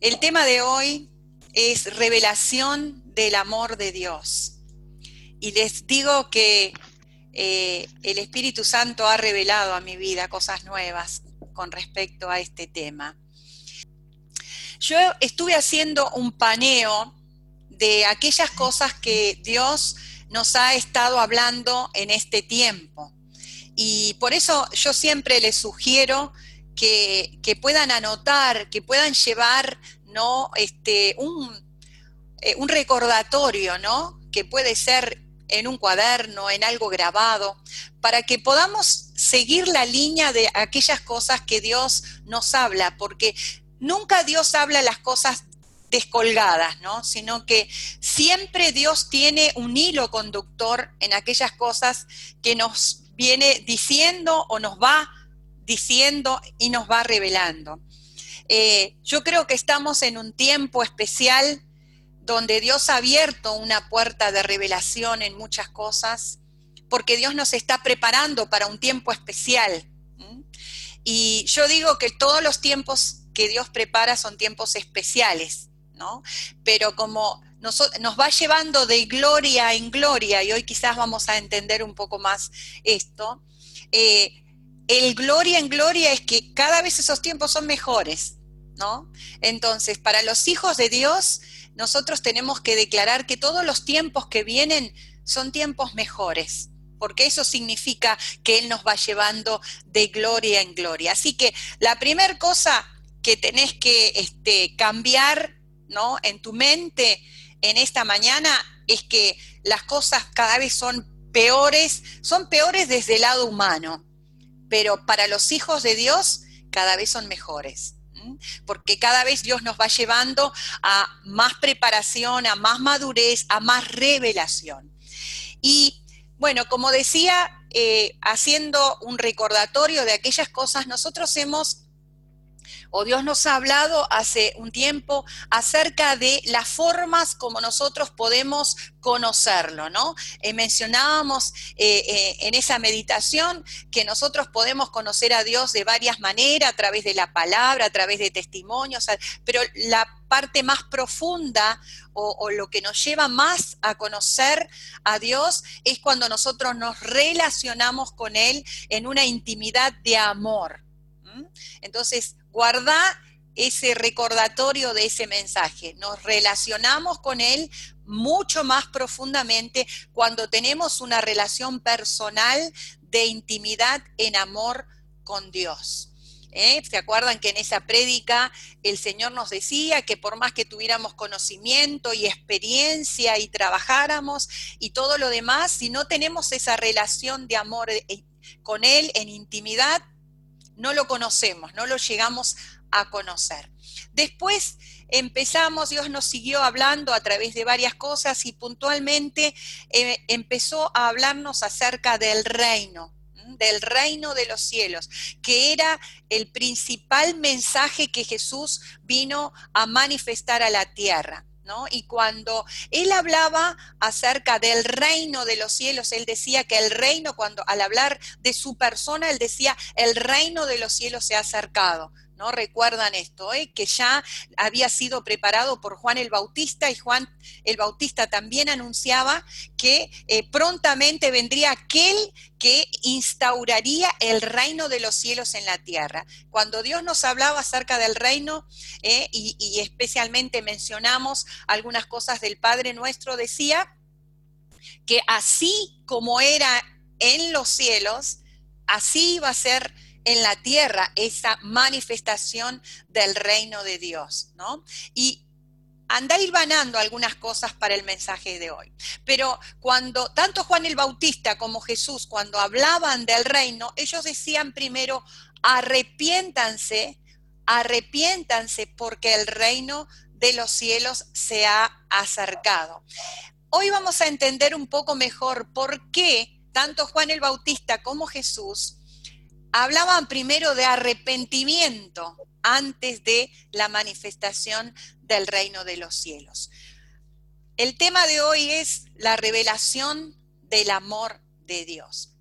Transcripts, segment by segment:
El tema de hoy es revelación del amor de Dios. Y les digo que eh, el Espíritu Santo ha revelado a mi vida cosas nuevas con respecto a este tema. Yo estuve haciendo un paneo de aquellas cosas que Dios nos ha estado hablando en este tiempo. Y por eso yo siempre les sugiero que, puedan anotar, que puedan llevar ¿no? este, un, eh, un recordatorio, ¿no? que puede ser en un cuaderno, en algo grabado, para que podamos seguir la línea de aquellas cosas que Dios nos habla, porque nunca Dios habla las cosas descolgadas, ¿no? Sino que siempre Dios tiene un hilo conductor en aquellas cosas que nos viene diciendo o nos va diciendo y nos va revelando. Eh, yo creo que estamos en un tiempo especial donde Dios ha abierto una puerta de revelación en muchas cosas, porque Dios nos está preparando para un tiempo especial. Y yo digo que todos los tiempos que Dios prepara son tiempos especiales, ¿no? Pero como nos, va llevando de gloria en gloria, y hoy quizás vamos a entender un poco más esto, eh, el gloria en gloria es que cada vez esos tiempos son mejores, ¿no? Entonces, para los hijos de Dios, nosotros tenemos que declarar que todos los tiempos que vienen son tiempos mejores, porque eso significa que Él nos va llevando de gloria en gloria. Así que la primera cosa que tenés que este, cambiar, ¿no? En tu mente en esta mañana es que las cosas cada vez son peores, son peores desde el lado humano pero para los hijos de Dios cada vez son mejores. Porque cada vez Dios nos va llevando a más preparación, a más madurez, a más revelación. Y bueno, como decía, eh, haciendo un recordatorio de aquellas cosas, nosotros hemos o Dios nos ha hablado hace un tiempo acerca de las formas como nosotros podemos conocerlo, ¿no? Eh, mencionábamos eh, eh, en esa meditación que nosotros podemos conocer a Dios de varias maneras, a través de la palabra, a través de testimonios, pero la parte más profunda o, o, lo que nos lleva más a conocer a Dios es cuando nosotros nos relacionamos con Él en una intimidad de amor. Entonces, guarda ese recordatorio de ese mensaje. Nos relacionamos con Él mucho más profundamente cuando tenemos una relación personal de intimidad en amor con Dios. ¿Eh? ¿Se acuerdan que en esa prédica el Señor nos decía que por más que tuviéramos conocimiento y experiencia y trabajáramos y todo lo demás, si no tenemos esa relación de amor eh, con Él en intimidad, no lo conocemos, no lo llegamos a conocer. Después empezamos, Dios nos siguió hablando a través de varias cosas y puntualmente eh, empezó a hablarnos acerca del reino, del reino de los cielos, que era el principal mensaje que Jesús vino a manifestar a la tierra. Y cuando él hablaba acerca del reino de los cielos, él decía que el reino, cuando al hablar de su persona, él decía, el reino de los cielos se ha acercado. Recuerdan esto, ¿eh? que ya había sido preparado por Juan el Bautista y Juan el Bautista también anunciaba que eh, prontamente vendría aquel que instauraría el reino de los cielos en la tierra. Cuando Dios nos hablaba acerca del reino ¿eh? y, y especialmente mencionamos algunas cosas del Padre nuestro, decía que así como era en los cielos, así iba a ser en la tierra esa manifestación del reino de Dios, ¿no? Y anda vanando algunas cosas para el mensaje de hoy. Pero cuando tanto Juan el Bautista como Jesús, cuando hablaban del reino, ellos decían primero, arrepiéntanse, arrepiéntanse porque el reino de los cielos se ha acercado. Hoy vamos a entender un poco mejor por qué tanto Juan el Bautista como Jesús hablaban primero de arrepentimiento antes de la manifestación del reino de los cielos. El tema de hoy es la revelación del amor de Dios.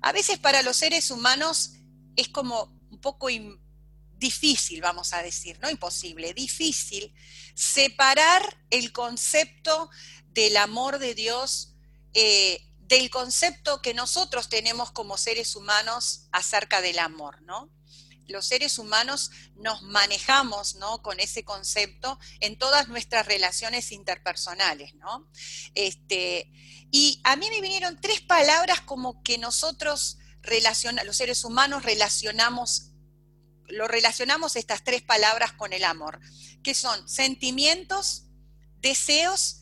A veces para los seres humanos es como un poco difícil, vamos a decir, no imposible, difícil separar el concepto del amor de Dios eh, del concepto que nosotros tenemos como seres humanos acerca del amor, ¿no? Los seres humanos nos manejamos, ¿no? Con ese concepto en todas nuestras relaciones interpersonales, ¿no? Este, y a mí me vinieron tres palabras como que nosotros los seres humanos relacionamos, lo relacionamos estas tres palabras con el amor, que son sentimientos, deseos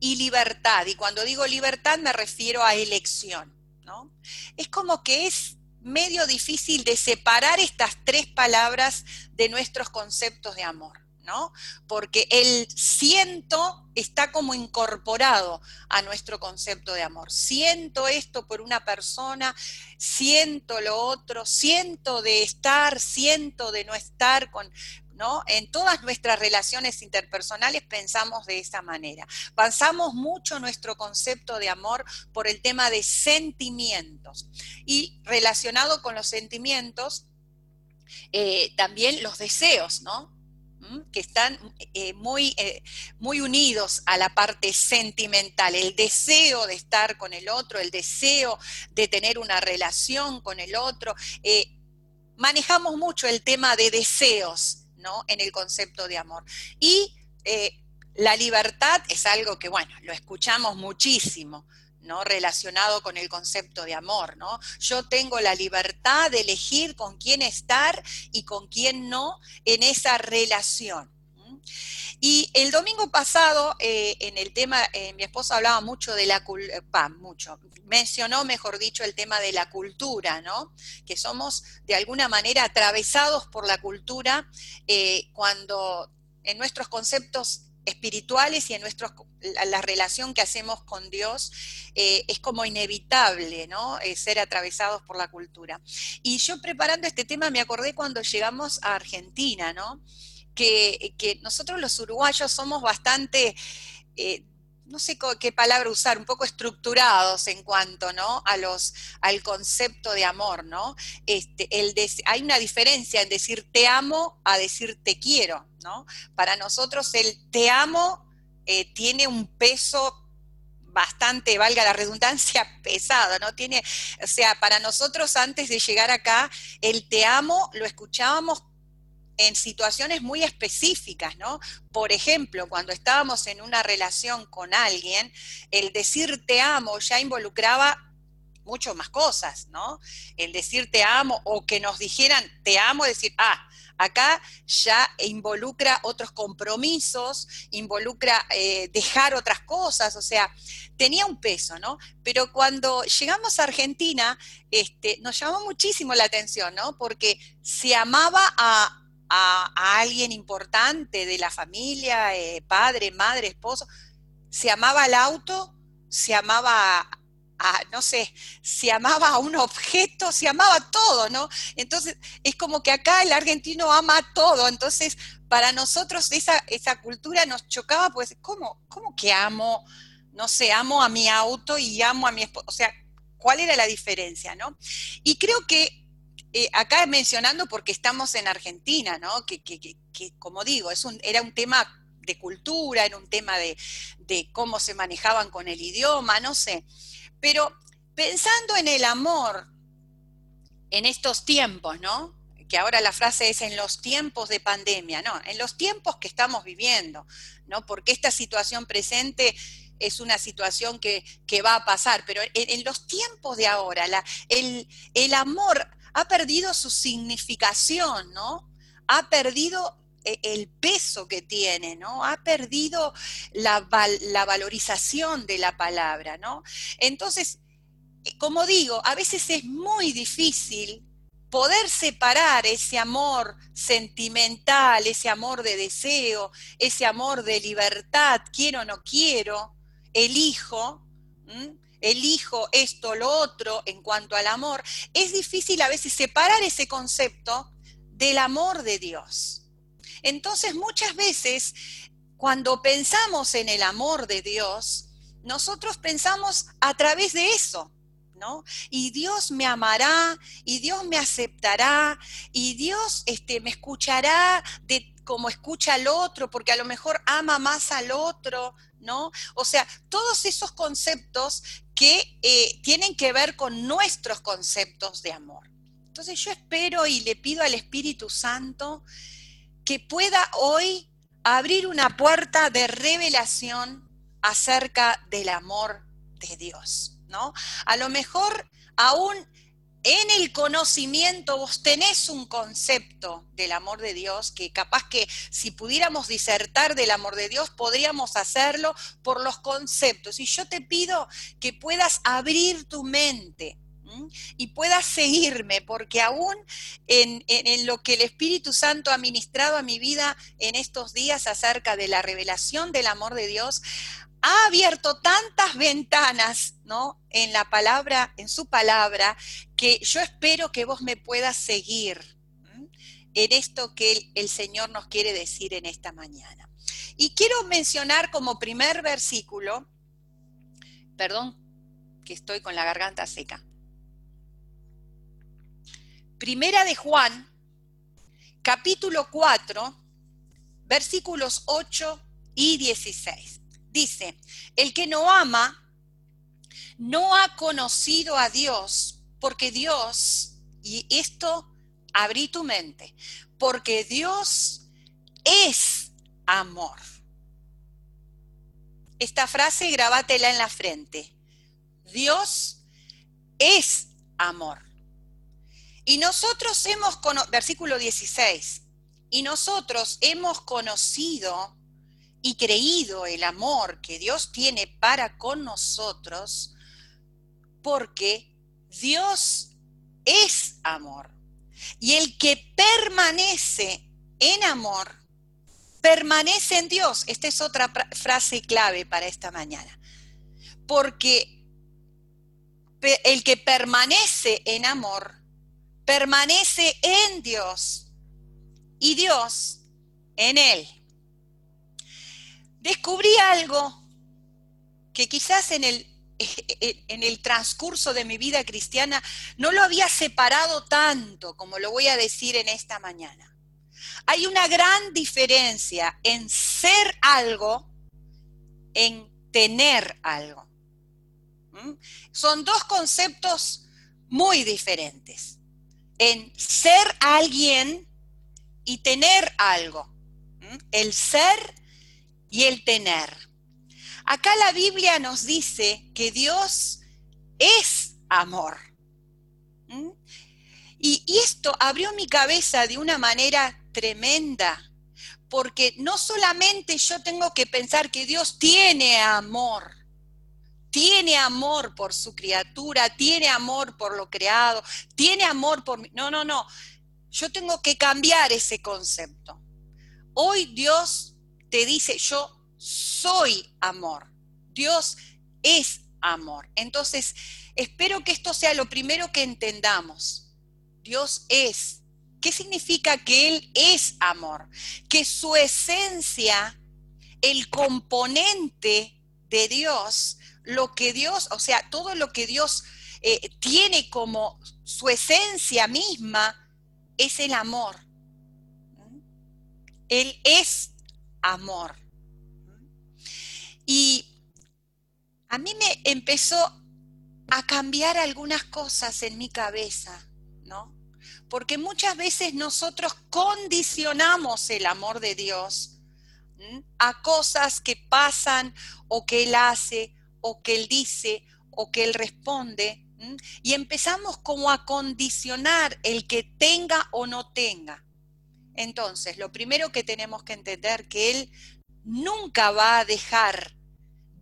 y libertad. Y cuando digo libertad me refiero a elección. ¿no? Es como que es medio difícil de separar estas tres palabras de nuestros conceptos de amor. ¿no? Porque el siento está como incorporado a nuestro concepto de amor. Siento esto por una persona, siento lo otro, siento de estar, siento de no estar con, en todas nuestras relaciones interpersonales pensamos de esa manera. Pasamos mucho nuestro concepto de amor por el tema de sentimientos. Y relacionado con los sentimientos, eh, también los deseos, ¿no? ¿Mm? que están eh, muy, eh, muy unidos a la parte sentimental, el deseo de estar con el otro, el deseo de tener una relación con el otro. manejamos mucho el tema de deseos, en el concepto de amor. Y eh, la libertad es algo que, bueno, lo escuchamos muchísimo, ¿no? Relacionado con el concepto de amor, ¿no? Yo tengo la libertad de elegir con quién estar y con quién no en esa relación. Y el domingo pasado, eh, en el tema, eh, mi esposa hablaba mucho de la cultura, mucho, mencionó, mejor dicho, el tema de la cultura, ¿no? Que somos de alguna manera atravesados por la cultura eh, cuando en nuestros conceptos espirituales y en nuestros, la, relación que hacemos con Dios es como inevitable, ¿no? ser atravesados por la cultura. Y yo preparando este tema me acordé cuando llegamos a Argentina, ¿no? Que, nosotros los uruguayos somos bastante, eh, no sé qué palabra usar, un poco estructurados en cuanto ¿no? a los, al concepto de amor, ¿no? Este, el hay una diferencia en decir te amo a decir te quiero, ¿no? Para nosotros el te amo eh, tiene un peso bastante, valga la redundancia, pesado, ¿no? Tiene, o sea, para nosotros antes de llegar acá, el te amo lo escuchábamos en situaciones muy específicas, ¿no? Por ejemplo, cuando estábamos en una relación con alguien, el decir te amo ya involucraba mucho más cosas, ¿no? El decir te amo o que nos dijeran te amo, decir, ah, acá ya involucra otros compromisos, involucra eh, dejar otras cosas, o sea, tenía un peso, ¿no? Pero cuando llegamos a Argentina, este, nos llamó muchísimo la atención, ¿no? Porque se amaba a, a, alguien importante de la familia, eh, padre, madre, esposo, se amaba al auto, se amaba a, no sé, se amaba a un objeto, se amaba todo, ¿no? Entonces, es como que acá el argentino ama todo, entonces para nosotros esa, esa cultura nos chocaba, pues, ¿cómo, ¿cómo que amo? No sé, amo a mi auto y amo a mi esposo, o sea, ¿cuál era la diferencia, no? Y creo que eh, acá mencionando porque estamos en Argentina, ¿no? Que, como digo, era un tema de cultura, era un tema de, cómo se manejaban con el idioma, no sé. Pero pensando en el amor en estos tiempos, ¿no? Que ahora la frase es en los tiempos de pandemia, no, en los tiempos que estamos viviendo, ¿no? Porque esta situación presente es una situación que, va a pasar, pero en, los tiempos de ahora, el amor ha perdido su significación, ¿no? Ha perdido eh, el peso que tiene, ¿no? Ha perdido la, valorización de la palabra, ¿no? Entonces, eh, como digo, a veces es muy difícil poder separar ese amor sentimental, ese amor de deseo, ese amor de libertad, quiero o no quiero, elijo, elijo esto, lo otro en cuanto al amor, es difícil a veces separar ese concepto del amor de Dios. Entonces muchas veces cuando pensamos en el amor de Dios, nosotros pensamos a través de eso, ¿no? Y Dios me amará, y Dios me aceptará, y Dios este, me escuchará de como escucha al otro, porque a lo mejor ama más al otro, ¿no? O sea, todos esos conceptos que eh, tienen que ver con nuestros conceptos de amor. Entonces yo espero y le pido al Espíritu Santo que pueda hoy abrir una puerta de revelación acerca del amor de Dios, ¿no? A lo mejor aún en el conocimiento vos tenés un concepto del amor de Dios que capaz que si pudiéramos disertar del amor de Dios podríamos hacerlo por los conceptos. Y yo te pido que puedas abrir tu mente y puedas seguirme, porque aún en, en, lo que el Espíritu Santo ha ministrado a mi vida en estos días acerca de la revelación del amor de Dios, ha abierto tantas ventanas, ¿no? En la palabra, en su palabra, que yo espero que vos me puedas seguir en esto que el, el Señor nos quiere decir en esta mañana. Y quiero mencionar como primer versículo, perdón, que estoy con la garganta seca. Primera de Juan, capítulo 4, versículos 8 y 16 dice, el que no ama no ha conocido a Dios, porque Dios, y esto abrí tu mente, porque Dios es amor. Esta frase grabátela en la frente. Dios es amor. Y nosotros hemos, versículo 16, y nosotros hemos conocido y creído el amor que Dios tiene para con nosotros, porque Dios es amor. Y el que permanece en amor, permanece en Dios. Esta es otra frase clave para esta mañana. Porque el que permanece en amor, permanece en Dios y Dios en él descubrí algo que quizás en el, transcurso de mi vida cristiana no lo había separado tanto como lo voy a decir en esta mañana. Hay una gran diferencia en ser algo, en tener algo. ¿Mm? Son dos conceptos muy diferentes. En ser alguien y tener algo. ¿Mm? El ser y el tener. Acá la Biblia nos dice que Dios es amor. ¿Mm? Y, y esto abrió mi cabeza de una manera tremenda, porque no solamente yo tengo que pensar que Dios tiene amor, tiene amor por su criatura, tiene amor por lo creado, tiene amor por mí. No, no, no. Yo tengo que cambiar ese concepto. Hoy Dios te dice, yo soy amor. Dios es amor. Entonces, espero que esto sea lo primero que entendamos. Dios es. ¿Qué significa que Él es amor? Que su esencia, el componente de Dios, lo que Dios, o sea, todo lo que Dios eh, tiene como su esencia misma, es el amor. Él es amor. Y a mí me empezó a cambiar algunas cosas en mi cabeza, ¿no? Porque muchas veces nosotros condicionamos el amor de Dios a cosas que pasan o que Él hace o que Él dice o que Él responde y empezamos como a condicionar el que tenga o no tenga. Entonces, lo primero que tenemos que entender que Él nunca va a dejar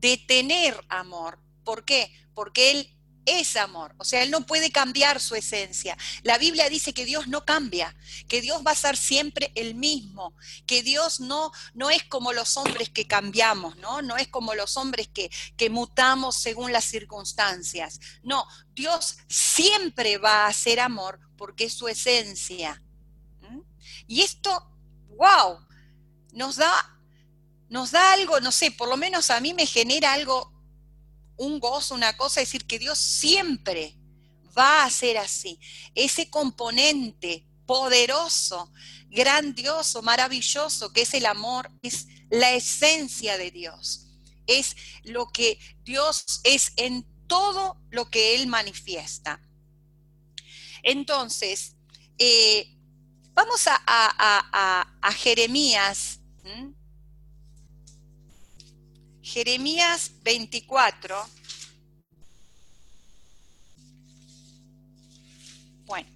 de tener amor. ¿Por qué? Porque Él es amor, o sea, Él no puede cambiar su esencia. La Biblia dice que Dios no cambia, que Dios va a ser siempre el mismo, que Dios no, no es como los hombres que cambiamos, ¿no? No es como los hombres que, que mutamos según las circunstancias. No, Dios siempre va a ser amor porque es su esencia. Y esto, wow, nos da, nos da algo, no sé, por lo menos a mí me genera algo un gozo, una cosa, decir que Dios siempre va a ser así. Ese componente poderoso, grandioso, maravilloso que es el amor, es la esencia de Dios. Es lo que Dios es en todo lo que Él manifiesta. Entonces, eh, vamos a, Jeremías. Jeremías 24. Bueno,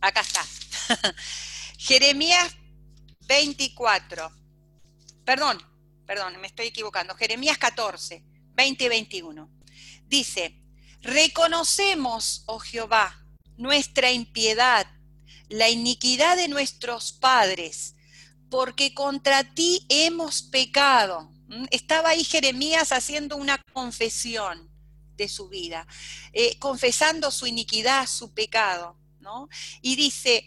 acá está. Jeremías 24. Perdón, perdón, me estoy equivocando. Jeremías 14, 20 y 21. Dice, reconocemos, oh Jehová, nuestra impiedad, la iniquidad de nuestros padres, porque contra ti hemos pecado. ¿Mm? Estaba ahí Jeremías haciendo una confesión de su vida, eh, confesando su iniquidad, su pecado, ¿no? Y dice,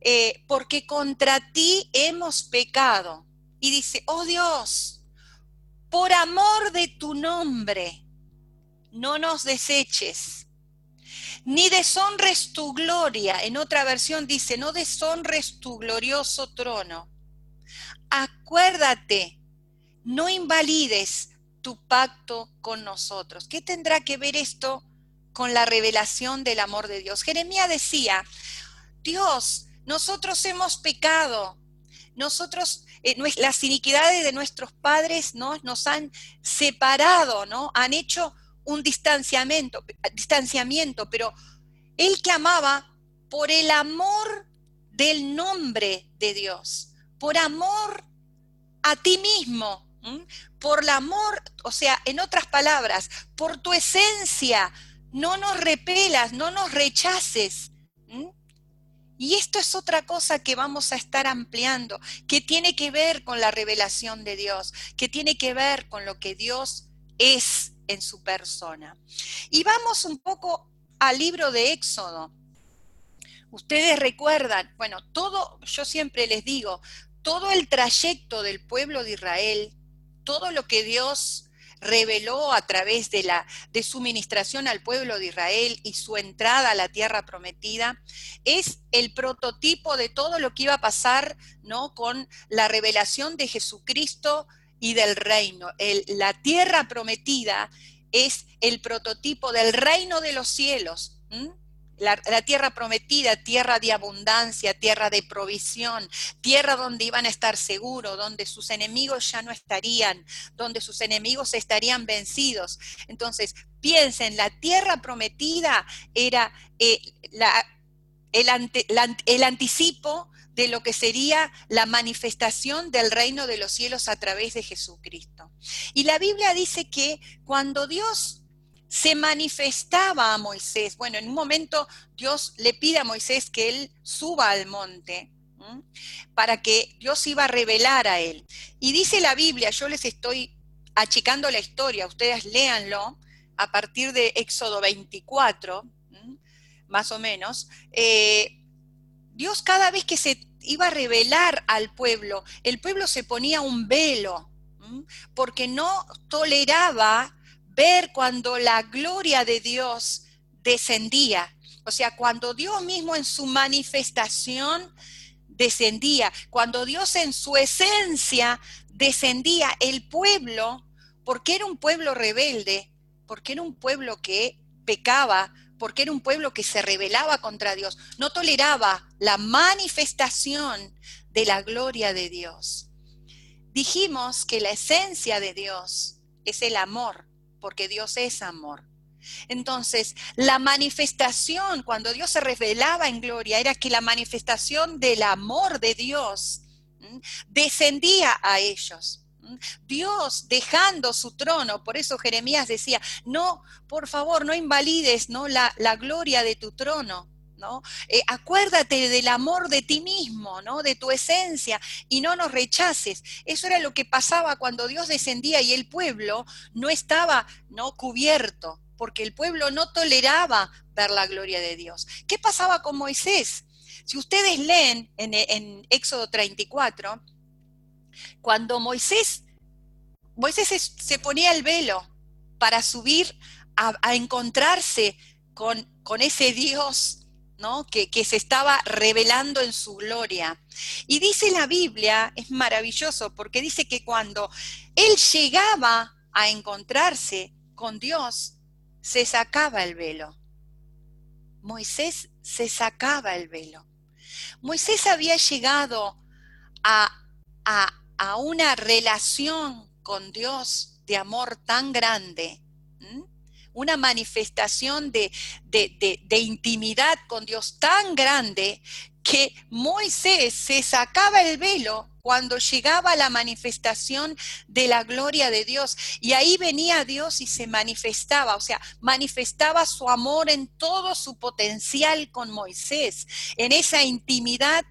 eh, porque contra ti hemos pecado. Y dice, oh Dios, por amor de tu nombre, no nos deseches, ni deshonres tu gloria. En otra versión dice, no deshonres tu glorioso trono. Acuérdate no invalides tu pacto con nosotros. ¿Qué tendrá que ver esto con la revelación del amor de Dios? Jeremías decía, Dios, nosotros hemos pecado, nosotros, eh, las iniquidades de nuestros padres ¿no? nos han separado, ¿no? Han hecho un distanciamiento, distanciamiento, pero él que amaba por el amor del nombre de Dios, por amor a ti mismo, por el amor, o sea, en otras palabras, por tu esencia, no nos repelas, no nos rechaces. Y esto es otra cosa que vamos a estar ampliando, que tiene que ver con la revelación de Dios, que tiene que ver con lo que Dios es en su persona. Y vamos un poco al libro de Éxodo. Ustedes recuerdan, bueno, todo, yo siempre les digo, todo el trayecto del pueblo de Israel todo lo que Dios reveló a través de, la, de su ministración al pueblo de Israel y su entrada a la tierra prometida, es el prototipo de todo lo que iba a pasar ¿no? con la revelación de Jesucristo y del reino. la tierra prometida es el prototipo del reino de los cielos la, tierra prometida, tierra de abundancia, tierra de provisión, tierra donde iban a estar seguros, donde sus enemigos ya no estarían, donde sus enemigos estarían vencidos. Entonces, piensen, la tierra prometida era eh, el, el anticipo de lo que sería la manifestación del reino de los cielos a través de Jesucristo. Y la Biblia dice que cuando Dios se manifestaba a Moisés. Bueno, en un momento Dios le pide a Moisés que él suba al monte para que Dios iba a revelar a él. Y dice la Biblia, yo les estoy achicando la historia, ustedes léanlo a partir de Éxodo 24, más o menos. Eh, Dios cada vez que se iba a revelar al pueblo, el pueblo se ponía un velo, porque no toleraba ver cuando la gloria de Dios descendía. O sea, cuando Dios mismo en su manifestación descendía, cuando Dios en su esencia descendía, el pueblo, porque era un pueblo rebelde, porque era un pueblo que pecaba, porque era un pueblo que se rebelaba contra Dios, no toleraba la manifestación de la gloria de Dios. Dijimos que la esencia de Dios es el amor, porque Dios es amor. Entonces, la manifestación, cuando Dios se revelaba en gloria, era que la manifestación del amor de Dios descendía a ellos. Dios dejando su trono, por eso Jeremías decía, no, por favor, no invalides ¿no? La, la gloria de tu trono, eh, acuérdate del amor de ti mismo, ¿no? De tu esencia y no nos rechaces. Eso era lo que pasaba cuando Dios descendía y el pueblo no estaba, ¿no? Cubierto, porque el pueblo no toleraba ver la gloria de Dios. ¿Qué pasaba con Moisés? Si ustedes leen en, en Éxodo 34, cuando Moisés, Moisés se ponía el velo, para subir a, encontrarse con, con, ese Dios ¿no? Que, que, se estaba revelando en su gloria. Y dice la Biblia, es maravilloso, porque dice que cuando él llegaba a encontrarse con Dios, se sacaba el velo. Moisés se sacaba el velo. Moisés había llegado a, a, una relación con Dios de amor tan grande, una manifestación de, de, de, intimidad con Dios tan grande que Moisés se sacaba el velo cuando llegaba la manifestación de la gloria de Dios. Y ahí venía Dios y se manifestaba, o sea, manifestaba su amor en todo su potencial con Moisés, en esa intimidad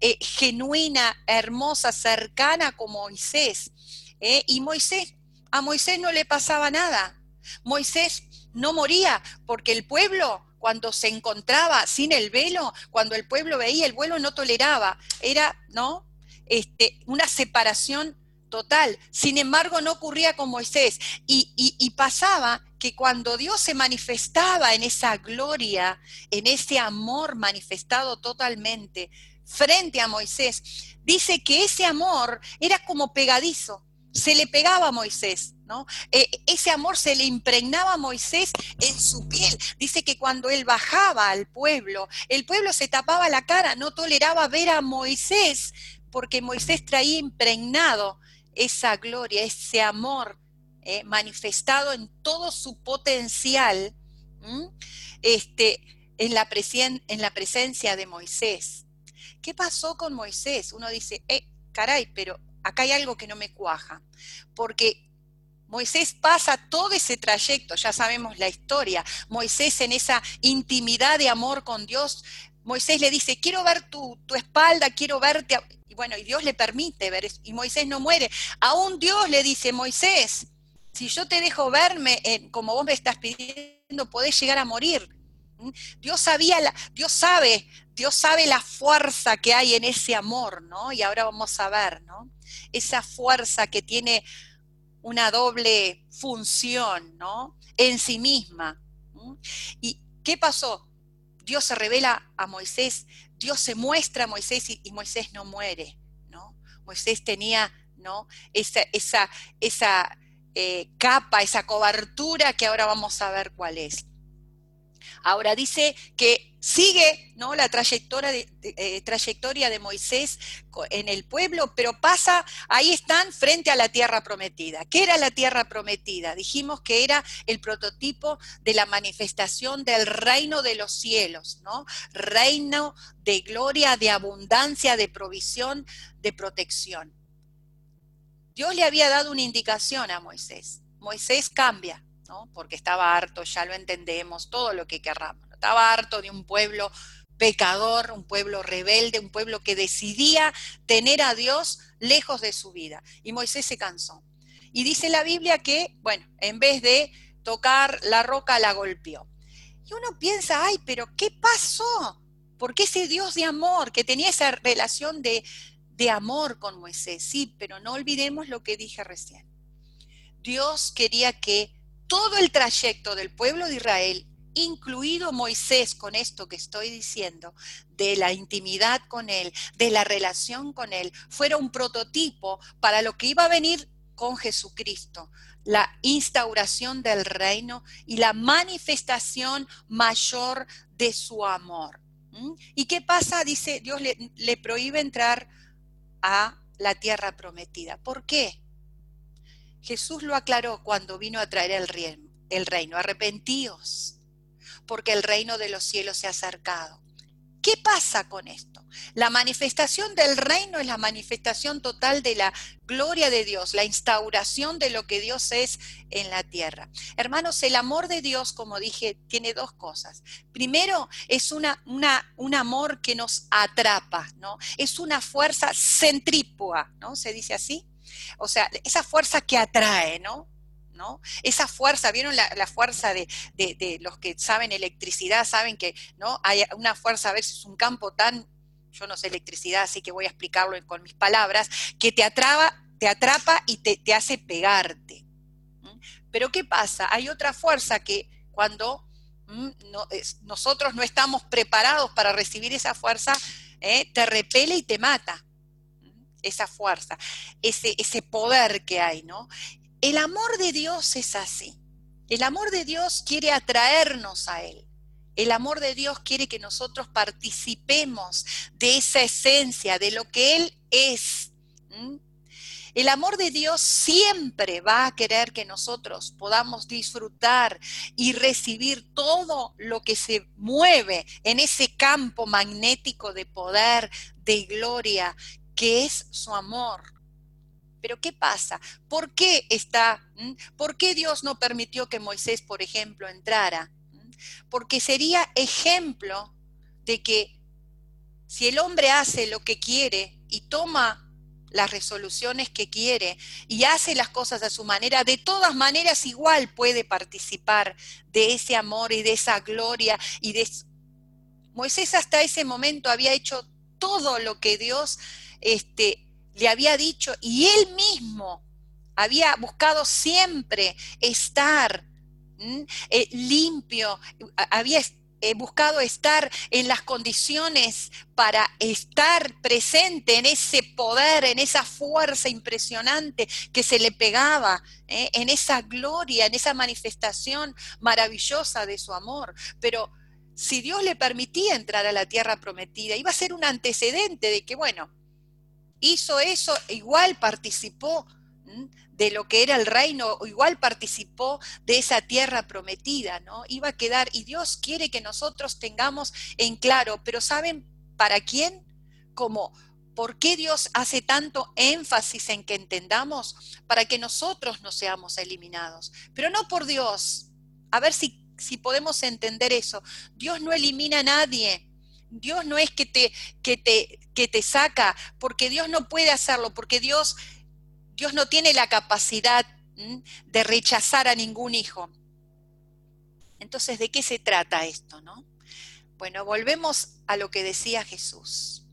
eh, genuina, hermosa, cercana con Moisés. ¿eh? y Moisés, a Moisés no le pasaba nada. Moisés no moría porque el pueblo cuando se encontraba sin el velo, cuando el pueblo veía el vuelo no toleraba, era, ¿no? Este, una separación total. Sin embargo, no ocurría con Moisés. Y, pasaba que cuando Dios se manifestaba en esa gloria, en ese amor manifestado totalmente frente a Moisés, dice que ese amor era como pegadizo, se le pegaba a Moisés, ¿no? E, ese amor se le impregnaba a Moisés en su piel. Dice que cuando él bajaba al pueblo, el pueblo se tapaba la cara, no toleraba ver a Moisés porque Moisés traía impregnado esa gloria, ese amor eh, manifestado en todo su potencial este, en, la en la presencia de Moisés. ¿Qué pasó con Moisés? Uno dice, eh, caray, pero acá hay algo que no me cuaja, porque Moisés pasa todo ese trayecto, ya sabemos la historia, Moisés en esa intimidad de amor con Dios, Moisés le dice, quiero ver tu, espalda, quiero verte, bueno, y Dios le permite ver eso, y Moisés no muere. Aún Dios le dice, Moisés, si yo te dejo verme como vos me estás pidiendo, podés llegar a morir. ¿Mm? Dios sabía, la, Dios sabe, Dios sabe la fuerza que hay en ese amor, ¿no? Y ahora vamos a ver, ¿no? Esa fuerza que tiene una doble función, ¿no? En sí misma. ¿Y qué pasó? Dios se revela a Moisés Dios se muestra a Moisés y, Moisés no muere, ¿no? Moisés tenía, ¿no? Esa, esa, esa eh, capa, esa cobertura que ahora vamos a ver cuál es. Ahora dice que sigue ¿no? la trayectoria de, eh, trayectoria de Moisés en el pueblo, pero pasa, ahí están frente a la tierra prometida. ¿Qué era la tierra prometida? Dijimos que era el prototipo de la manifestación del reino de los cielos, ¿no? Reino de gloria, de abundancia, de provisión, de protección. Dios le había dado una indicación a Moisés. Moisés cambia, porque estaba harto, ya lo entendemos, todo lo que querramos. Estaba harto de un pueblo pecador, un pueblo rebelde, un pueblo que decidía tener a Dios lejos de su vida. Y Moisés se cansó. Y dice la Biblia que, bueno, en vez de tocar la roca, la golpeó. Y uno piensa, ay, pero ¿qué pasó? Porque ese Dios de amor, que tenía esa relación de, de amor con Moisés, sí, pero no olvidemos lo que dije recién. Dios quería que todo el trayecto del pueblo de Israel, incluido Moisés con esto que estoy diciendo, de la intimidad con él, de la relación con él, fuera un prototipo para lo que iba a venir con Jesucristo, la instauración del reino y la manifestación mayor de su amor. ¿Mm? ¿Y qué pasa? Dice, Dios le, le prohíbe entrar a la tierra prometida. ¿Por qué? Jesús lo aclaró cuando vino a traer el reino, el reino. Arrepentíos, porque el reino de los cielos se ha acercado. ¿Qué pasa con esto? La manifestación del reino es la manifestación total de la gloria de Dios, la instauración de lo que Dios es en la tierra. Hermanos, el amor de Dios, como dije, tiene dos cosas. Primero, es una, un amor que nos atrapa, ¿no? Es una fuerza centrípua, ¿no? ¿Se dice así? O sea, esa fuerza que atrae, ¿no? ¿No? Esa fuerza, ¿vieron la, fuerza de, los que saben electricidad? Saben que ¿no? hay una fuerza, a veces un campo tan, yo no sé electricidad, así que voy a explicarlo con mis palabras, que te atrapa, te atrapa y te, hace pegarte. Pero ¿qué pasa? Hay otra fuerza que cuando nosotros no estamos preparados para recibir esa fuerza, ¿eh? te repele y te mata. Esa fuerza, ese, ese poder que hay, ¿no? El amor de Dios es así. El amor de Dios quiere atraernos a Él. El amor de Dios quiere que nosotros participemos de esa esencia, de lo que Él es. El amor de Dios siempre va a querer que nosotros podamos disfrutar y recibir todo lo que se mueve en ese campo magnético de poder, de gloria, que es su amor. Pero ¿qué pasa? ¿Por qué está? ¿Por qué Dios no permitió que Moisés, por ejemplo, entrara? Porque sería ejemplo de que si el hombre hace lo que quiere y toma las resoluciones que quiere y hace las cosas a su manera, de todas maneras igual puede participar de ese amor y de esa gloria y de Moisés hasta ese momento había hecho todo lo que Dios este, le había dicho y él mismo había buscado siempre estar eh, limpio, había he buscado estar en las condiciones para estar presente en ese poder, en esa fuerza impresionante que se le pegaba, ¿eh? en esa gloria, en esa manifestación maravillosa de su amor. Pero si Dios le permitía entrar a la tierra prometida, iba a ser un antecedente de que, bueno, hizo eso, igual participó de lo que era el reino, igual participó de esa tierra prometida, ¿no? Iba a quedar, y Dios quiere que nosotros tengamos en claro, pero ¿saben para quién? Como, ¿por qué Dios hace tanto énfasis en que entendamos? Para que nosotros no seamos eliminados, pero no por Dios. A ver si, si podemos entender eso. Dios no elimina a nadie. Dios no es que te, que te, que te saca, porque Dios no puede hacerlo, porque Dios Dios no tiene la capacidad de rechazar a ningún hijo. Entonces, ¿de qué se trata esto, no? Bueno, volvemos a lo que decía Jesús.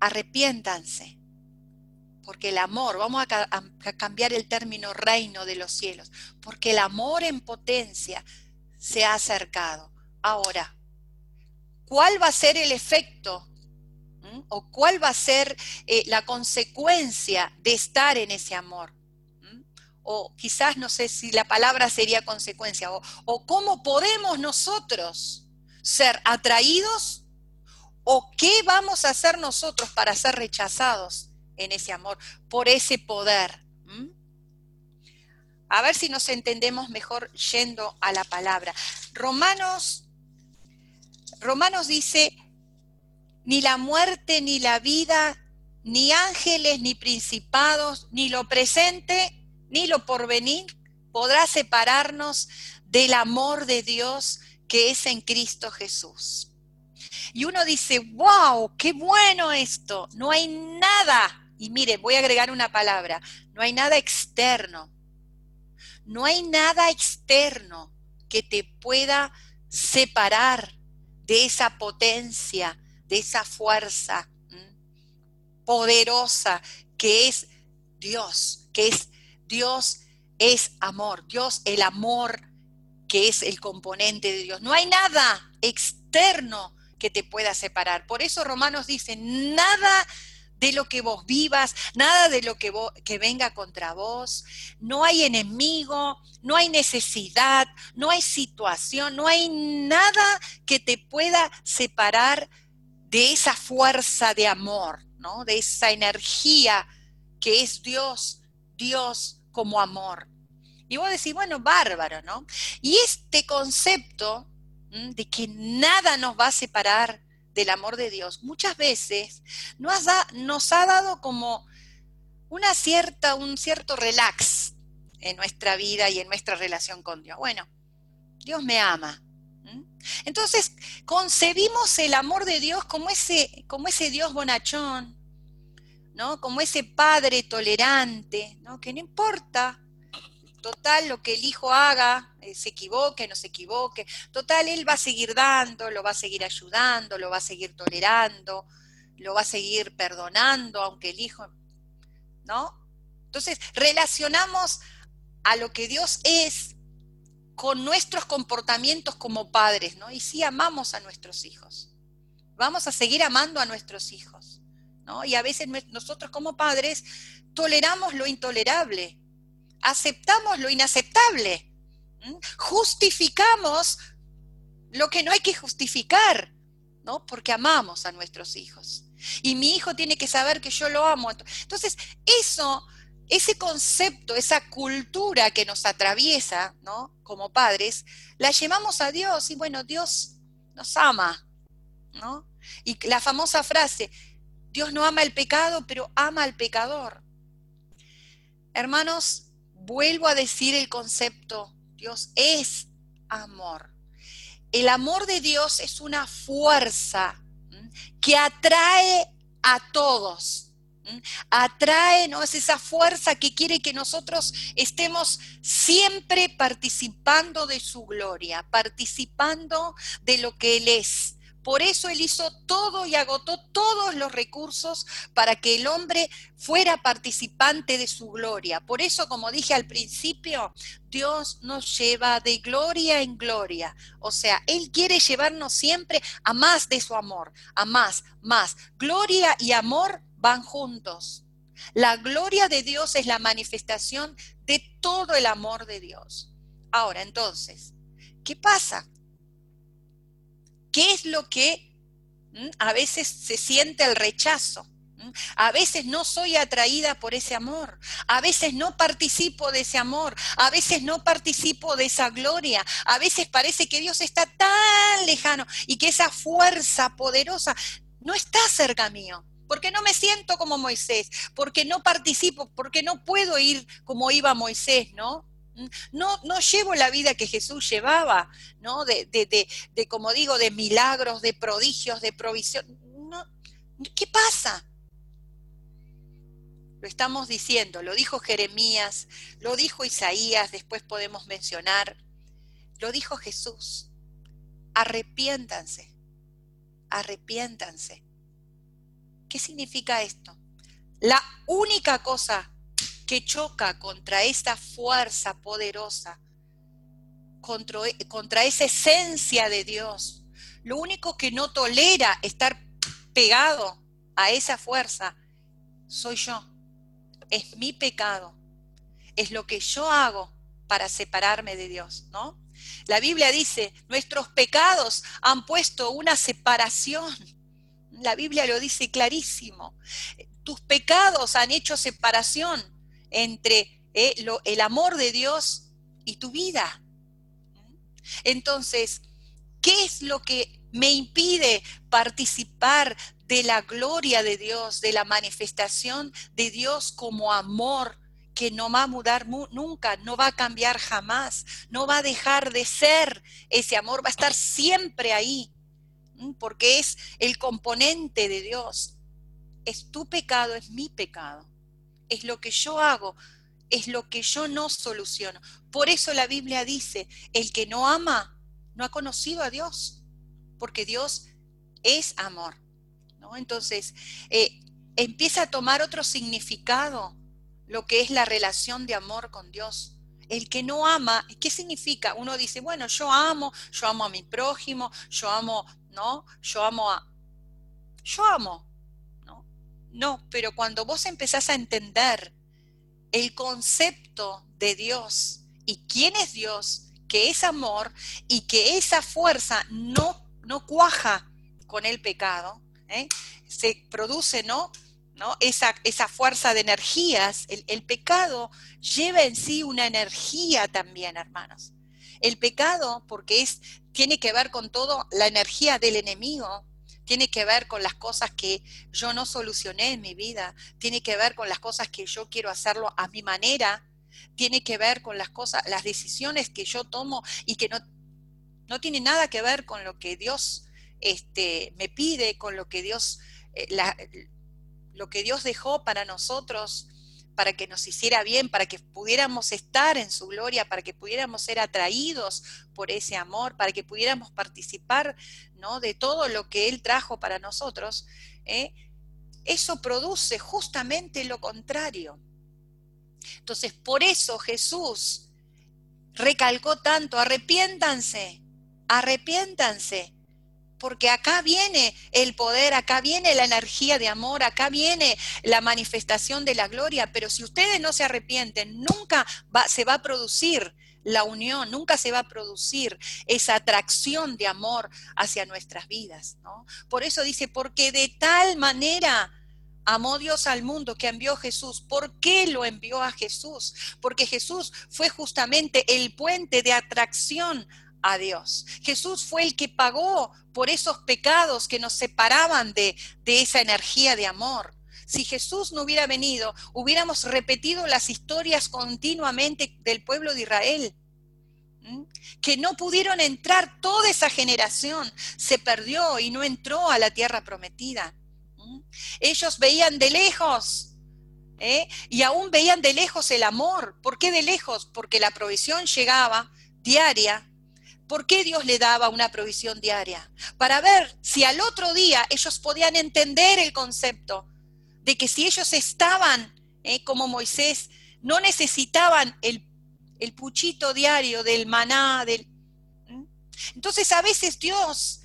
Arrepiéntanse, porque el amor, vamos a, a cambiar el término reino de los cielos, porque el amor en potencia se ha acercado. Ahora, ¿cuál va a ser el efecto o cuál va a ser eh, la consecuencia de estar en ese amor. O quizás no sé si la palabra sería consecuencia, o, o cómo podemos nosotros ser atraídos o qué vamos a hacer nosotros para ser rechazados en ese amor, por ese poder. A ver si nos entendemos mejor yendo a la palabra. Romanos, Romanos dice, ni la muerte, ni la vida, ni ángeles, ni principados, ni lo presente, ni lo porvenir podrá separarnos del amor de Dios que es en Cristo Jesús. Y uno dice, wow, qué bueno esto, no hay nada, y mire, voy a agregar una palabra, no hay nada externo, no hay nada externo que te pueda separar de esa potencia, de esa fuerza poderosa que es Dios, que es Dios es amor, Dios el amor que es el componente de Dios. No hay nada externo que te pueda separar. Por eso Romanos dice, nada de lo que vos vivas, nada de lo que, que venga contra vos. No hay enemigo, no hay necesidad, no hay situación, no hay nada que te pueda separar de esa fuerza de amor, ¿no? De esa energía que es Dios, Dios como amor. Y vos decís, bueno, bárbaro, ¿no? Y este concepto de que nada nos va a separar del amor de Dios, muchas veces nos, nos ha dado como una cierta, un cierto relax en nuestra vida y en nuestra relación con Dios. Bueno, Dios me ama, entonces, concebimos el amor de Dios como ese, como ese Dios bonachón, ¿no? Como ese padre tolerante, ¿no? Que no importa, total, lo que el hijo haga, eh, se equivoque, no se equivoque, total, él va a seguir dando, lo va a seguir ayudando, lo va a seguir tolerando, lo va a seguir perdonando, aunque el hijo, ¿no? Entonces, relacionamos a lo que Dios es con nuestros comportamientos como padres, ¿no? Y sí amamos a nuestros hijos. Vamos a seguir amando a nuestros hijos, ¿no? Y a veces nosotros como padres toleramos lo intolerable, aceptamos lo inaceptable, justificamos lo que no hay que justificar, ¿no? Porque amamos a nuestros hijos. Y mi hijo tiene que saber que yo lo amo. Entonces, eso ese concepto, esa cultura que nos atraviesa, ¿no? Como padres, la llevamos a Dios y bueno, Dios nos ama, ¿no? Y la famosa frase, Dios no ama el pecado, pero ama al pecador. Hermanos, vuelvo a decir el concepto, Dios es amor. El amor de Dios es una fuerza que atrae a todos, Atrae, ¿no? Es esa fuerza que quiere que nosotros estemos siempre participando de su gloria, participando de lo que Él es. Por eso Él hizo todo y agotó todos los recursos para que el hombre fuera participante de su gloria. Por eso, como dije al principio, Dios nos lleva de gloria en gloria. O sea, Él quiere llevarnos siempre a más de su amor, a más, más. Gloria y amor van juntos. La gloria de Dios es la manifestación de todo el amor de Dios. Ahora, entonces, ¿qué pasa? ¿Qué es lo que a veces se siente el rechazo? A veces no soy atraída por ese amor, a veces no participo de ese amor, a veces no participo de esa gloria, a veces parece que Dios está tan lejano y que esa fuerza poderosa no está cerca mío. Porque no me siento como Moisés, porque no participo, porque no puedo ir como iba Moisés, ¿no? No, no llevo la vida que Jesús llevaba, ¿no? De, de, como digo, de milagros, de prodigios, de provisión. ¿Qué pasa? Lo estamos diciendo, lo dijo Jeremías, lo dijo Isaías, después podemos mencionar, lo dijo Jesús. Arrepiéntanse, arrepiéntanse ¿Qué significa esto? La única cosa que choca contra esta fuerza poderosa, contra, contra, esa esencia de Dios, lo único que no tolera estar pegado a esa fuerza, soy yo. Es mi pecado. Es lo que yo hago para separarme de Dios, ¿no? La Biblia dice, nuestros pecados han puesto una separación la Biblia lo dice clarísimo. Tus pecados han hecho separación entre eh, el amor de Dios y tu vida. Entonces, ¿qué es lo que me impide participar de la gloria de Dios, de la manifestación de Dios como amor? que no va a mudar nunca, no va a cambiar jamás, no va a dejar de ser ese amor, va a estar siempre ahí porque es el componente de Dios. Es tu pecado, es mi pecado. Es lo que yo hago, es lo que yo no soluciono. Por eso la Biblia dice, el que no ama no ha conocido a Dios, porque Dios es amor. ¿no? Entonces, eh, empieza a tomar otro significado lo que es la relación de amor con Dios. El que no ama, ¿qué significa? Uno dice, bueno, yo amo, yo amo a mi prójimo, yo amo ¿no? Yo amo a... Yo amo, ¿no? Pero cuando vos empezás a entender el concepto de Dios y quién es Dios, que es amor y que esa fuerza no, no cuaja con el pecado, ¿eh? se produce, ¿no? ¿no? Esa, esa fuerza de energías, el, el pecado lleva en sí una energía también, hermanos. El pecado, porque es tiene que ver con todo la energía del enemigo, tiene que ver con las cosas que yo no solucioné en mi vida, tiene que ver con las cosas que yo quiero hacerlo a mi manera, tiene que ver con las cosas, las decisiones que yo tomo y que no, no tiene nada que ver con lo que Dios este, me pide, con lo que Dios, eh, lo que Dios dejó para nosotros para que nos hiciera bien, para que pudiéramos estar en su gloria, para que pudiéramos ser atraídos por ese amor, para que pudiéramos participar ¿no? de todo lo que Él trajo para nosotros, ¿eh? eso produce justamente lo contrario. Entonces, por eso Jesús recalcó tanto, arrepiéntanse, arrepiéntanse, porque acá viene el poder, acá viene la energía de amor, acá viene la manifestación de la gloria, pero si ustedes no se arrepienten, nunca se va a producir la unión, nunca se va a producir esa atracción de amor hacia nuestras vidas. Por eso dice, porque de tal manera amó Dios al mundo que envió Jesús. ¿Por qué lo envió a Jesús? Porque Jesús fue justamente el puente de atracción a Dios. Jesús fue el que pagó por esos pecados que nos separaban de, de esa energía de amor. Si Jesús no hubiera venido, hubiéramos repetido las historias continuamente del pueblo de Israel, que no pudieron entrar, toda esa generación se perdió y no entró a la tierra prometida. Ellos veían de lejos, ¿eh? y aún veían de lejos el amor. ¿Por qué de lejos? Porque la provisión llegaba diaria. ¿Por qué Dios le daba una provisión diaria? Para ver si al otro día ellos podían entender el concepto de que si ellos estaban, ¿eh? como Moisés, no necesitaban el, el, puchito diario del maná, del... Entonces a veces Dios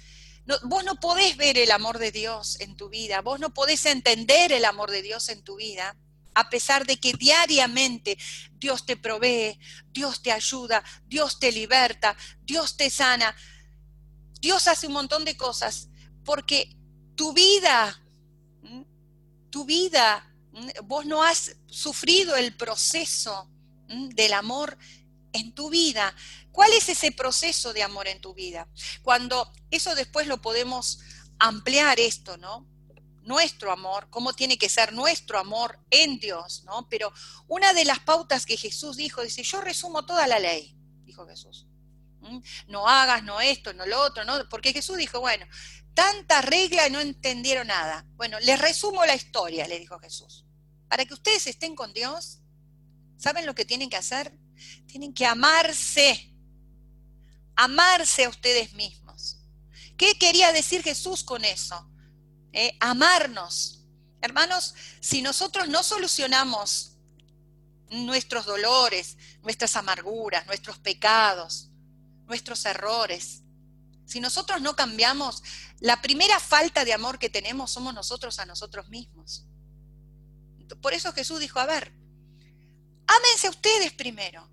vos no podés ver el amor de Dios en tu vida, vos no podés entender el amor de Dios en tu vida, a pesar de que diariamente Dios te provee, Dios te ayuda, Dios te liberta, Dios te sana. Dios hace un montón de cosas porque tu vida, tu vida, vos no has sufrido el proceso del amor en tu vida. ¿Cuál es ese proceso de amor en tu vida? Cuando eso después lo podemos ampliar esto, ¿no? Nuestro amor, cómo tiene que ser nuestro amor en Dios, ¿no? Pero una de las pautas que Jesús dijo, dice, yo resumo toda la ley, dijo Jesús. ¿Mm? No hagas, no esto, no lo otro, ¿no? Porque Jesús dijo, bueno, tanta regla y no entendieron nada. Bueno, les resumo la historia, le dijo Jesús. Para que ustedes estén con Dios, ¿saben lo que tienen que hacer? Tienen que amarse amarse a ustedes mismos. ¿Qué quería decir Jesús con eso? Eh, amarnos. Hermanos, si nosotros no solucionamos nuestros dolores, nuestras amarguras, nuestros pecados, nuestros errores, si nosotros no cambiamos, la primera falta de amor que tenemos somos nosotros a nosotros mismos. Por eso Jesús dijo, a ver, ámense ustedes primero,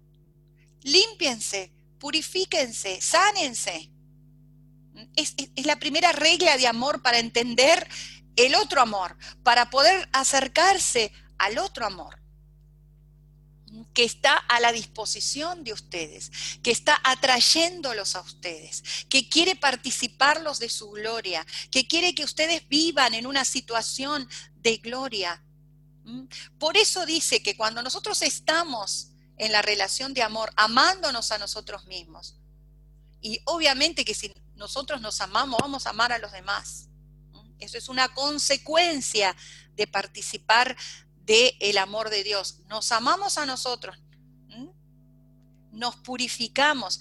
límpiense, purifíquense, sánense. Es, la primera regla de amor para entender el otro amor, para poder acercarse al otro amor que está a la disposición de ustedes, que está atrayéndolos a ustedes, que quiere participarlos de su gloria, que quiere que ustedes vivan en una situación de gloria. ¿Mm? Por eso dice que cuando nosotros estamos en la relación de amor, amándonos a nosotros mismos. Y obviamente que si nosotros nos amamos, vamos a amar a los demás. Eso es una consecuencia de participar del amor de Dios. Nos amamos a nosotros, nos purificamos.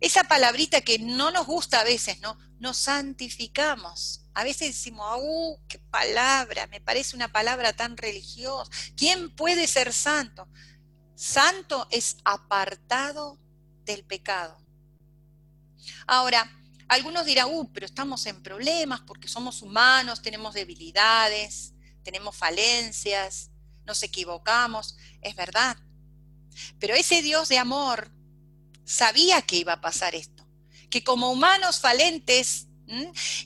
Esa palabrita que no nos gusta a veces, ¿no? Nos santificamos. A veces decimos, ¡uh, qué palabra! Me parece una palabra tan religiosa. ¿Quién puede ser santo? Santo es apartado del pecado. Ahora, algunos dirán, uh, pero estamos en problemas porque somos humanos, tenemos debilidades, tenemos falencias, nos equivocamos. Es verdad. Pero ese Dios de amor sabía que iba a pasar esto, que como humanos falentes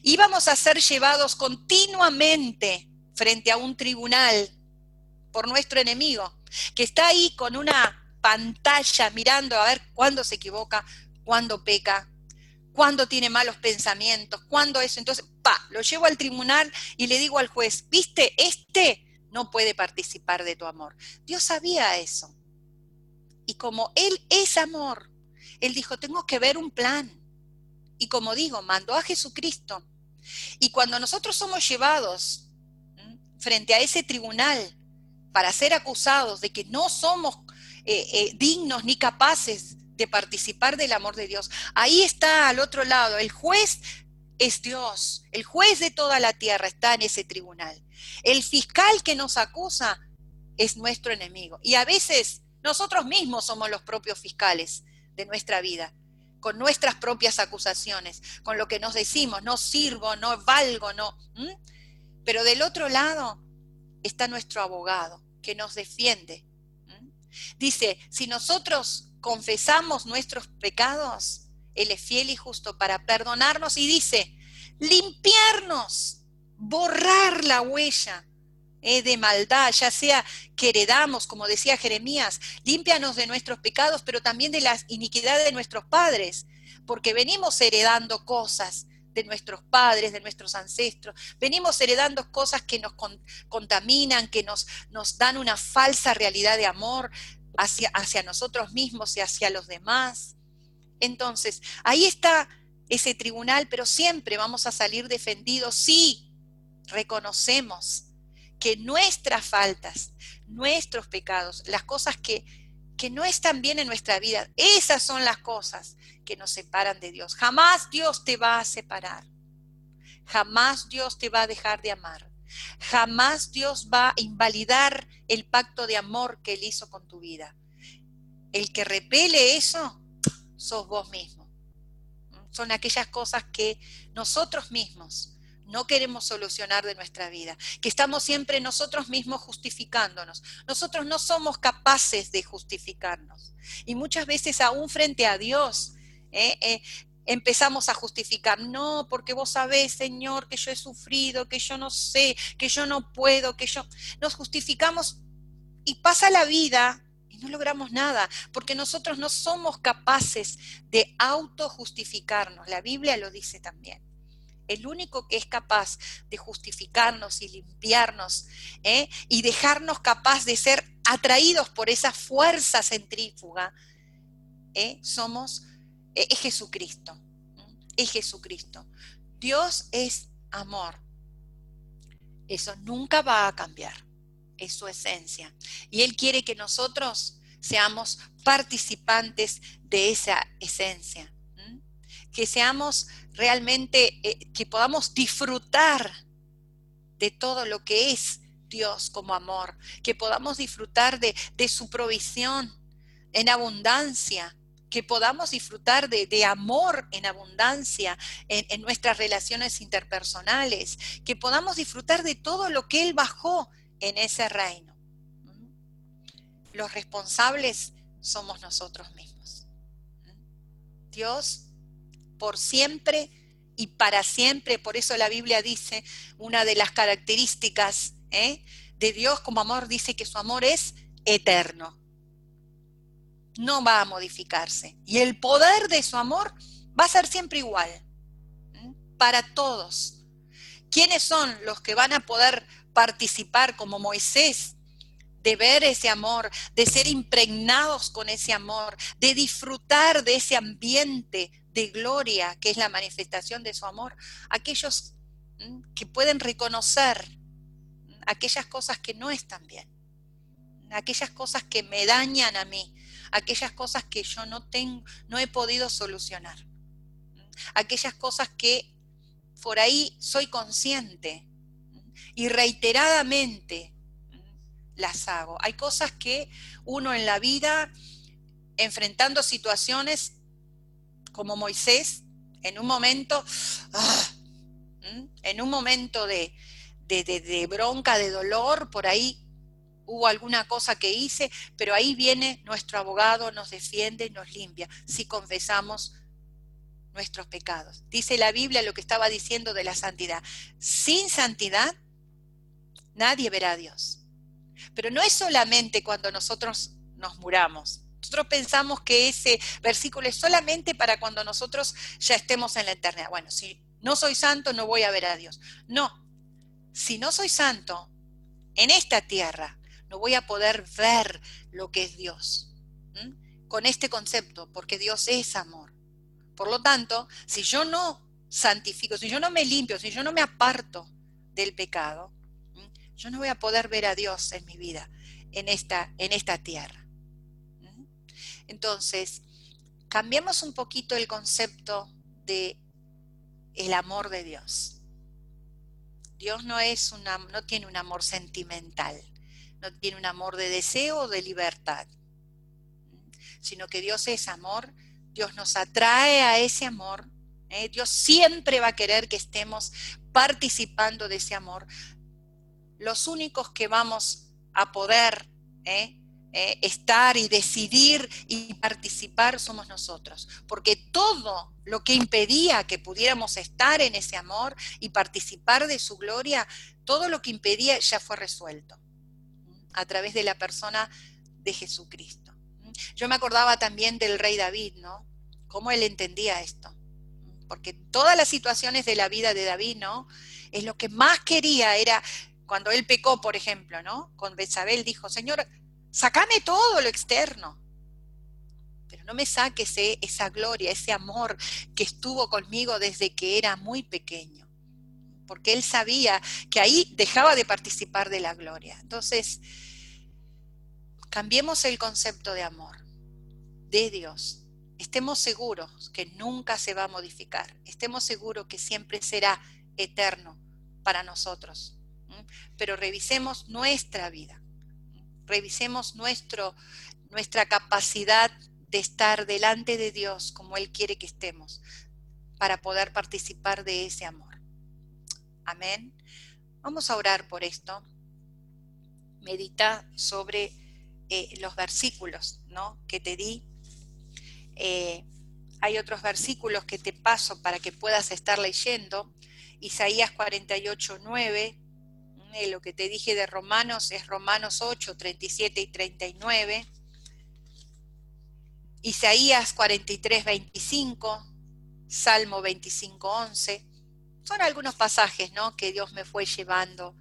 íbamos a ser llevados continuamente frente a un tribunal por nuestro enemigo que está ahí con una pantalla mirando a ver cuándo se equivoca, cuándo peca, cuándo tiene malos pensamientos, cuándo eso. Entonces, pa, lo llevo al tribunal y le digo al juez, viste, este no puede participar de tu amor. Dios sabía eso. Y como Él es amor, Él dijo, tengo que ver un plan. Y como digo, mandó a Jesucristo. Y cuando nosotros somos llevados frente a ese tribunal para ser acusados de que no somos eh, eh, dignos ni capaces de participar del amor de Dios. Ahí está al otro lado, el juez es Dios, el juez de toda la tierra está en ese tribunal. El fiscal que nos acusa es nuestro enemigo. Y a veces nosotros mismos somos los propios fiscales de nuestra vida, con nuestras propias acusaciones, con lo que nos decimos, no sirvo, no valgo, no. Pero del otro lado está nuestro abogado, que nos defiende. Dice, si nosotros confesamos nuestros pecados, Él es fiel y justo para perdonarnos y dice, limpiarnos, borrar la huella eh, de maldad, ya sea que heredamos, como decía Jeremías, límpianos de nuestros pecados, pero también de las iniquidades de nuestros padres, porque venimos heredando cosas de nuestros padres, de nuestros ancestros. Venimos heredando cosas que nos contaminan, que nos, nos dan una falsa realidad de amor hacia, hacia nosotros mismos y hacia los demás. Entonces, ahí está ese tribunal, pero siempre vamos a salir defendidos si reconocemos que nuestras faltas, nuestros pecados, las cosas que, que no están bien en nuestra vida, esas son las cosas que nos separan de Dios. Jamás Dios te va a separar. Jamás Dios te va a dejar de amar. Jamás Dios va a invalidar el pacto de amor que Él hizo con tu vida. El que repele eso, sos vos mismo. Son aquellas cosas que nosotros mismos no queremos solucionar de nuestra vida, que estamos siempre nosotros mismos justificándonos. Nosotros no somos capaces de justificarnos. Y muchas veces aún frente a Dios, ¿eh? Eh, empezamos a justificar, no, porque vos sabés, Señor, que yo he sufrido, que yo no sé, que yo no puedo, que yo... Nos justificamos y pasa la vida y no logramos nada, porque nosotros no somos capaces de autojustificarnos. La Biblia lo dice también. El único que es capaz de justificarnos y limpiarnos ¿eh? y dejarnos capaz de ser atraídos por esa fuerza centrífuga, ¿eh? somos es Jesucristo. Es Jesucristo. Dios es amor. Eso nunca va a cambiar. Es su esencia. Y Él quiere que nosotros seamos participantes de esa esencia. Que seamos realmente, eh, que podamos disfrutar de todo lo que es Dios como amor. Que podamos disfrutar de, de su provisión en abundancia que podamos disfrutar de, amor en abundancia en, nuestras relaciones interpersonales, que podamos disfrutar de todo lo que Él bajó en ese reino. Los responsables somos nosotros mismos. Dios por siempre y para siempre, por eso la Biblia dice, una de las características ¿eh? de Dios como amor dice que su amor es eterno no va a modificarse. Y el poder de su amor va a ser siempre igual, para todos. ¿Quiénes son los que van a poder participar como Moisés? De ver ese amor, de ser impregnados con ese amor, de disfrutar de ese ambiente de gloria que es la manifestación de su amor. Aquellos que pueden reconocer aquellas cosas que no están bien, aquellas cosas que me dañan a mí, aquellas cosas que yo no tengo, no he podido solucionar, aquellas cosas que por ahí soy consciente y reiteradamente las hago. Hay cosas que uno en la vida, enfrentando situaciones como Moisés, en un momento, ah, en un momento de, de, bronca, de dolor, por ahí hubo alguna cosa que hice, pero ahí viene nuestro abogado, nos defiende, nos limpia, si confesamos nuestros pecados. Dice la Biblia lo que estaba diciendo de la santidad. Sin santidad, nadie verá a Dios. Pero no es solamente cuando nosotros nos muramos. Nosotros pensamos que ese versículo es solamente para cuando nosotros ya estemos en la eternidad. Bueno, si no soy santo, no voy a ver a Dios. No, si no soy santo en esta tierra, no voy a poder ver lo que es Dios. Con este concepto, porque Dios es amor. Por lo tanto, si yo no santifico, si yo no me limpio, si yo no me aparto del pecado, yo no voy a poder ver a Dios en mi vida, en esta, en esta tierra. Entonces, cambiamos un poquito el concepto de el amor de Dios. Dios no es una, no tiene un amor sentimental no tiene un amor de deseo o de libertad, sino que Dios es amor, Dios nos atrae a ese amor, ¿eh? Dios siempre va a querer que estemos participando de ese amor. Los únicos que vamos a poder ¿eh? Eh, estar y decidir y participar somos nosotros, porque todo lo que impedía que pudiéramos estar en ese amor y participar de su gloria, todo lo que impedía ya fue resuelto a través de la persona de Jesucristo. Yo me acordaba también del rey David, ¿no? Cómo él entendía esto. Porque todas las situaciones de la vida de David, ¿no? Es lo que más quería era cuando él pecó, por ejemplo, ¿no? Con Betsabel dijo, "Señor, Sácame todo lo externo, pero no me saques e, esa gloria, ese amor que estuvo conmigo desde que era muy pequeño, porque él sabía que ahí dejaba de participar de la gloria. Entonces, cambiemos el concepto de amor de Dios. Estemos seguros que nunca se va a modificar. Estemos seguros que siempre será eterno para nosotros. Pero revisemos nuestra vida revisemos nuestro, nuestra capacidad de estar delante de Dios como Él quiere que estemos, para poder participar de ese amor. Amén. Vamos a orar por esto. Medita sobre eh, los versículos ¿no? que te di. Eh, hay otros versículos que te paso para que puedas estar leyendo. Isaías 48, 9 lo que te dije de Romanos es Romanos 8, 37 y 39. Isaías 43, 25, Salmo 25, 11. Son algunos pasajes ¿no? que Dios me fue llevando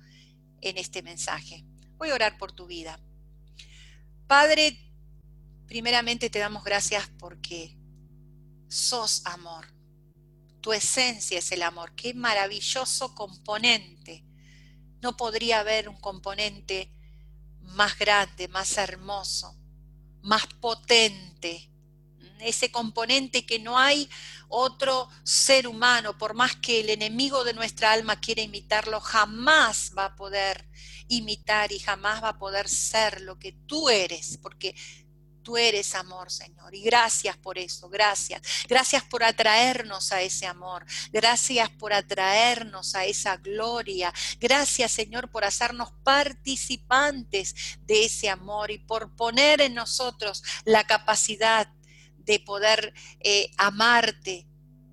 en este mensaje. Voy a orar por tu vida. Padre, primeramente te damos gracias porque sos amor. Tu esencia es el amor. Qué maravilloso componente no podría haber un componente más grande, más hermoso, más potente. Ese componente que no hay otro ser humano, por más que el enemigo de nuestra alma quiera imitarlo, jamás va a poder imitar y jamás va a poder ser lo que tú eres, porque Tú eres amor, Señor. Y gracias por eso, gracias. Gracias por atraernos a ese amor. Gracias por atraernos a esa gloria. Gracias, Señor, por hacernos participantes de ese amor y por poner en nosotros la capacidad de poder eh, amarte,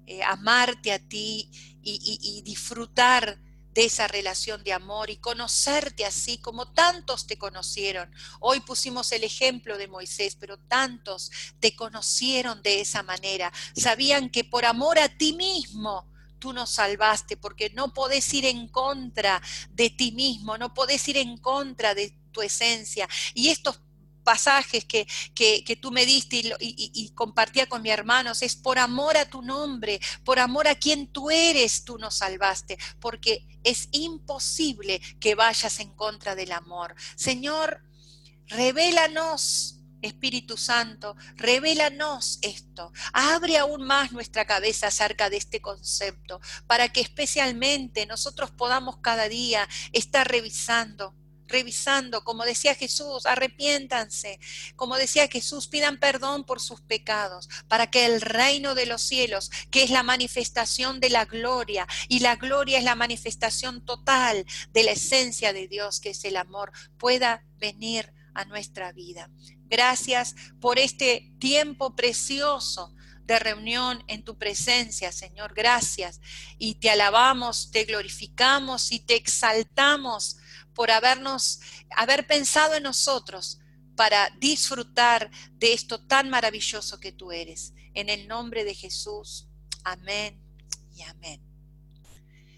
eh, amarte a ti y, disfrutar de esa relación de amor y conocerte así como tantos te conocieron. Hoy pusimos el ejemplo de Moisés, pero tantos te conocieron de esa manera. Sabían que por amor a ti mismo tú nos salvaste, porque no podés ir en contra de ti mismo, no podés ir en contra de tu esencia. Y estos pasajes que, que, tú me diste y, y, compartía con mis hermanos, es por amor a tu nombre, por amor a quien tú eres, tú nos salvaste, porque es imposible que vayas en contra del amor. Señor, revélanos. Espíritu Santo, revélanos esto, abre aún más nuestra cabeza acerca de este concepto, para que especialmente nosotros podamos cada día estar revisando revisando, como decía Jesús, arrepiéntanse, como decía Jesús, pidan perdón por sus pecados, para que el reino de los cielos, que es la manifestación de la gloria, y la gloria es la manifestación total de la esencia de Dios, que es el amor, pueda venir a nuestra vida. Gracias por este tiempo precioso de reunión en tu presencia, Señor. Gracias. Y te alabamos, te glorificamos y te exaltamos por habernos, haber pensado en nosotros para disfrutar de esto tan maravilloso que tú eres. En el nombre de Jesús. Amén y amén.